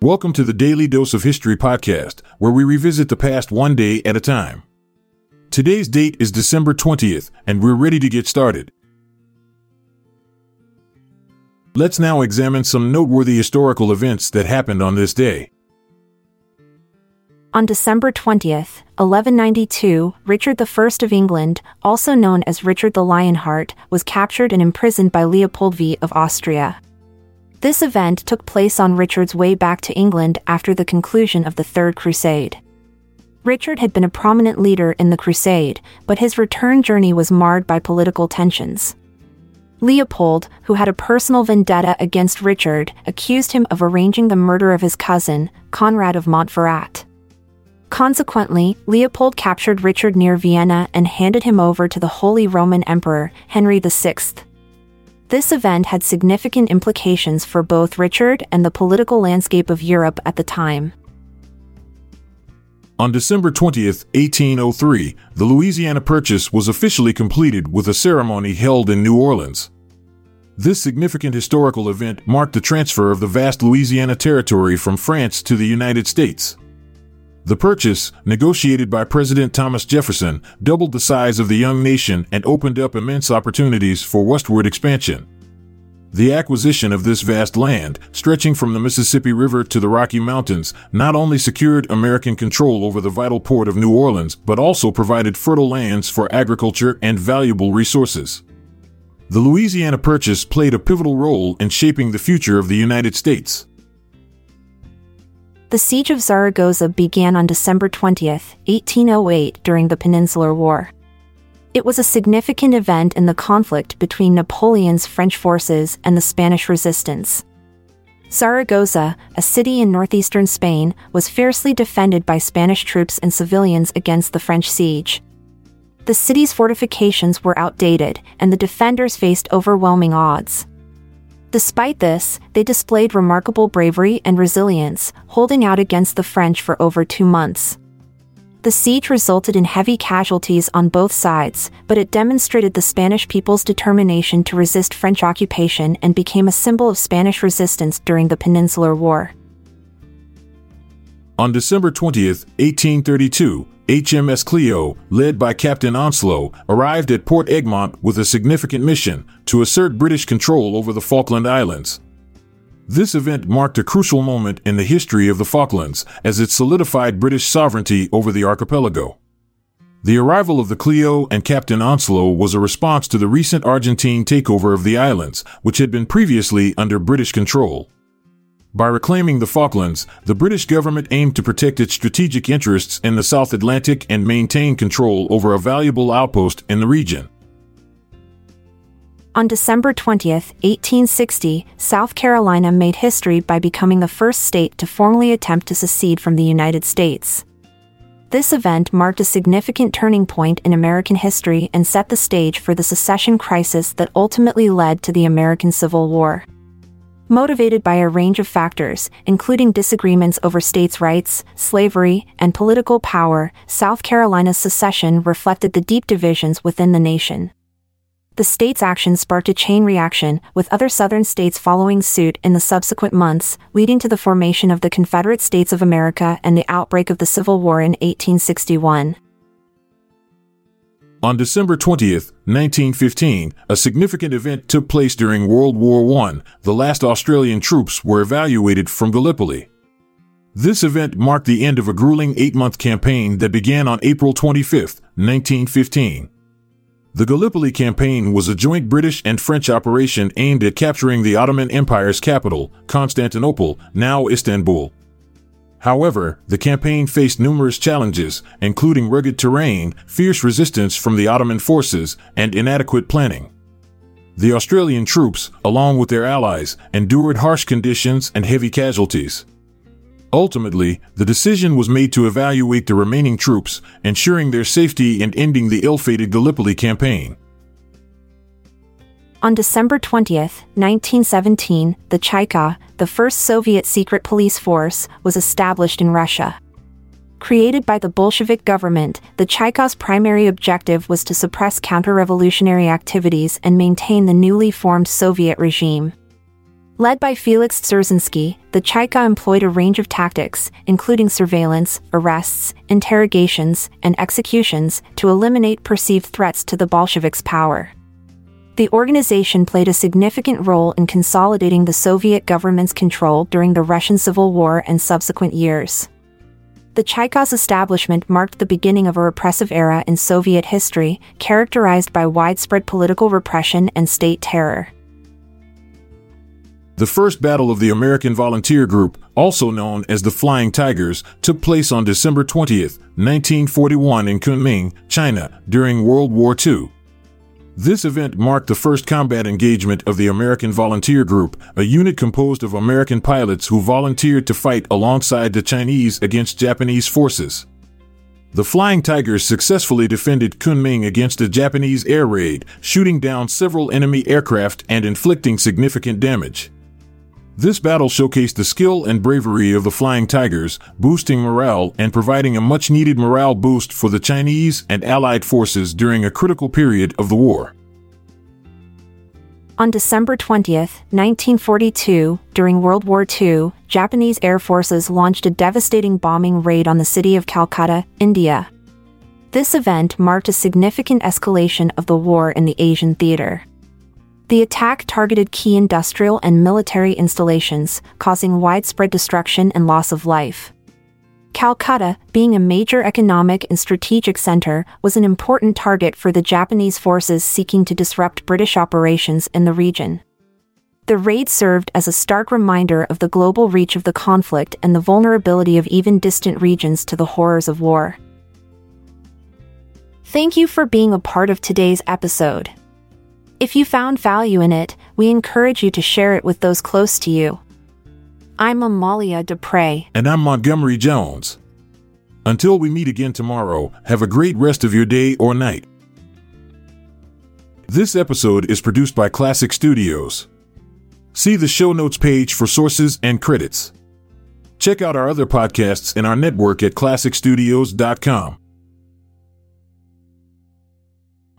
Welcome to the Daily Dose of History podcast, where we revisit the past one day at a time. Today's date is December 20th, and we're ready to get started. Let's now examine some noteworthy historical events that happened on this day. On December 20th, 1192, Richard I of England, also known as Richard the Lionheart, was captured and imprisoned by Leopold V of Austria. This event took place on Richard's way back to England after the conclusion of the Third Crusade. Richard had been a prominent leader in the crusade, but his return journey was marred by political tensions. Leopold, who had a personal vendetta against Richard, accused him of arranging the murder of his cousin, Conrad of Montferrat. Consequently, Leopold captured Richard near Vienna and handed him over to the Holy Roman Emperor, Henry VI. This event had significant implications for both Richard and the political landscape of Europe at the time. On December 20, 1803, the Louisiana Purchase was officially completed with a ceremony held in New Orleans. This significant historical event marked the transfer of the vast Louisiana territory from France to the United States. The purchase, negotiated by President Thomas Jefferson, doubled the size of the young nation and opened up immense opportunities for westward expansion. The acquisition of this vast land, stretching from the Mississippi River to the Rocky Mountains, not only secured American control over the vital port of New Orleans, but also provided fertile lands for agriculture and valuable resources. The Louisiana Purchase played a pivotal role in shaping the future of the United States. The Siege of Zaragoza began on December 20, 1808, during the Peninsular War. It was a significant event in the conflict between Napoleon's French forces and the Spanish resistance. Zaragoza, a city in northeastern Spain, was fiercely defended by Spanish troops and civilians against the French siege. The city's fortifications were outdated, and the defenders faced overwhelming odds. Despite this, they displayed remarkable bravery and resilience, holding out against the French for over two months. The siege resulted in heavy casualties on both sides, but it demonstrated the Spanish people's determination to resist French occupation and became a symbol of Spanish resistance during the Peninsular War. On December 20, 1832, HMS Clio, led by Captain Onslow, arrived at Port Egmont with a significant mission to assert British control over the Falkland Islands. This event marked a crucial moment in the history of the Falklands as it solidified British sovereignty over the archipelago. The arrival of the Clio and Captain Onslow was a response to the recent Argentine takeover of the islands, which had been previously under British control. By reclaiming the Falklands, the British government aimed to protect its strategic interests in the South Atlantic and maintain control over a valuable outpost in the region. On December 20, 1860, South Carolina made history by becoming the first state to formally attempt to secede from the United States. This event marked a significant turning point in American history and set the stage for the secession crisis that ultimately led to the American Civil War. Motivated by a range of factors, including disagreements over states' rights, slavery, and political power, South Carolina's secession reflected the deep divisions within the nation. The state's action sparked a chain reaction, with other southern states following suit in the subsequent months, leading to the formation of the Confederate States of America and the outbreak of the Civil War in 1861. On December 20th, 1915, a significant event took place during World War I. The last Australian troops were evacuated from Gallipoli. This event marked the end of a grueling eight month campaign that began on April 25, 1915. The Gallipoli campaign was a joint British and French operation aimed at capturing the Ottoman Empire's capital, Constantinople, now Istanbul. However, the campaign faced numerous challenges, including rugged terrain, fierce resistance from the Ottoman forces, and inadequate planning. The Australian troops, along with their allies, endured harsh conditions and heavy casualties. Ultimately, the decision was made to evaluate the remaining troops, ensuring their safety and ending the ill fated Gallipoli campaign. On December 20, 1917, the Cheka, the first Soviet secret police force, was established in Russia. Created by the Bolshevik government, the Cheka's primary objective was to suppress counter revolutionary activities and maintain the newly formed Soviet regime. Led by Felix Dzerzhinsky, the Cheka employed a range of tactics, including surveillance, arrests, interrogations, and executions, to eliminate perceived threats to the Bolsheviks' power. The organization played a significant role in consolidating the Soviet government's control during the Russian Civil War and subsequent years. The Cheka's establishment marked the beginning of a repressive era in Soviet history, characterized by widespread political repression and state terror. The First Battle of the American Volunteer Group, also known as the Flying Tigers, took place on December 20, 1941 in Kunming, China, during World War II. This event marked the first combat engagement of the American Volunteer Group, a unit composed of American pilots who volunteered to fight alongside the Chinese against Japanese forces. The Flying Tigers successfully defended Kunming against a Japanese air raid, shooting down several enemy aircraft and inflicting significant damage. This battle showcased the skill and bravery of the Flying Tigers, boosting morale and providing a much needed morale boost for the Chinese and Allied forces during a critical period of the war. On December 20, 1942, during World War II, Japanese air forces launched a devastating bombing raid on the city of Calcutta, India. This event marked a significant escalation of the war in the Asian theater. The attack targeted key industrial and military installations, causing widespread destruction and loss of life. Calcutta, being a major economic and strategic center, was an important target for the Japanese forces seeking to disrupt British operations in the region. The raid served as a stark reminder of the global reach of the conflict and the vulnerability of even distant regions to the horrors of war. Thank you for being a part of today's episode. If you found value in it, we encourage you to share it with those close to you. I'm Amalia Dupre. And I'm Montgomery Jones. Until we meet again tomorrow, have a great rest of your day or night. This episode is produced by Klassic Studios. See the show notes page for sources and credits. Check out our other podcasts in our network at klassicstudios.com.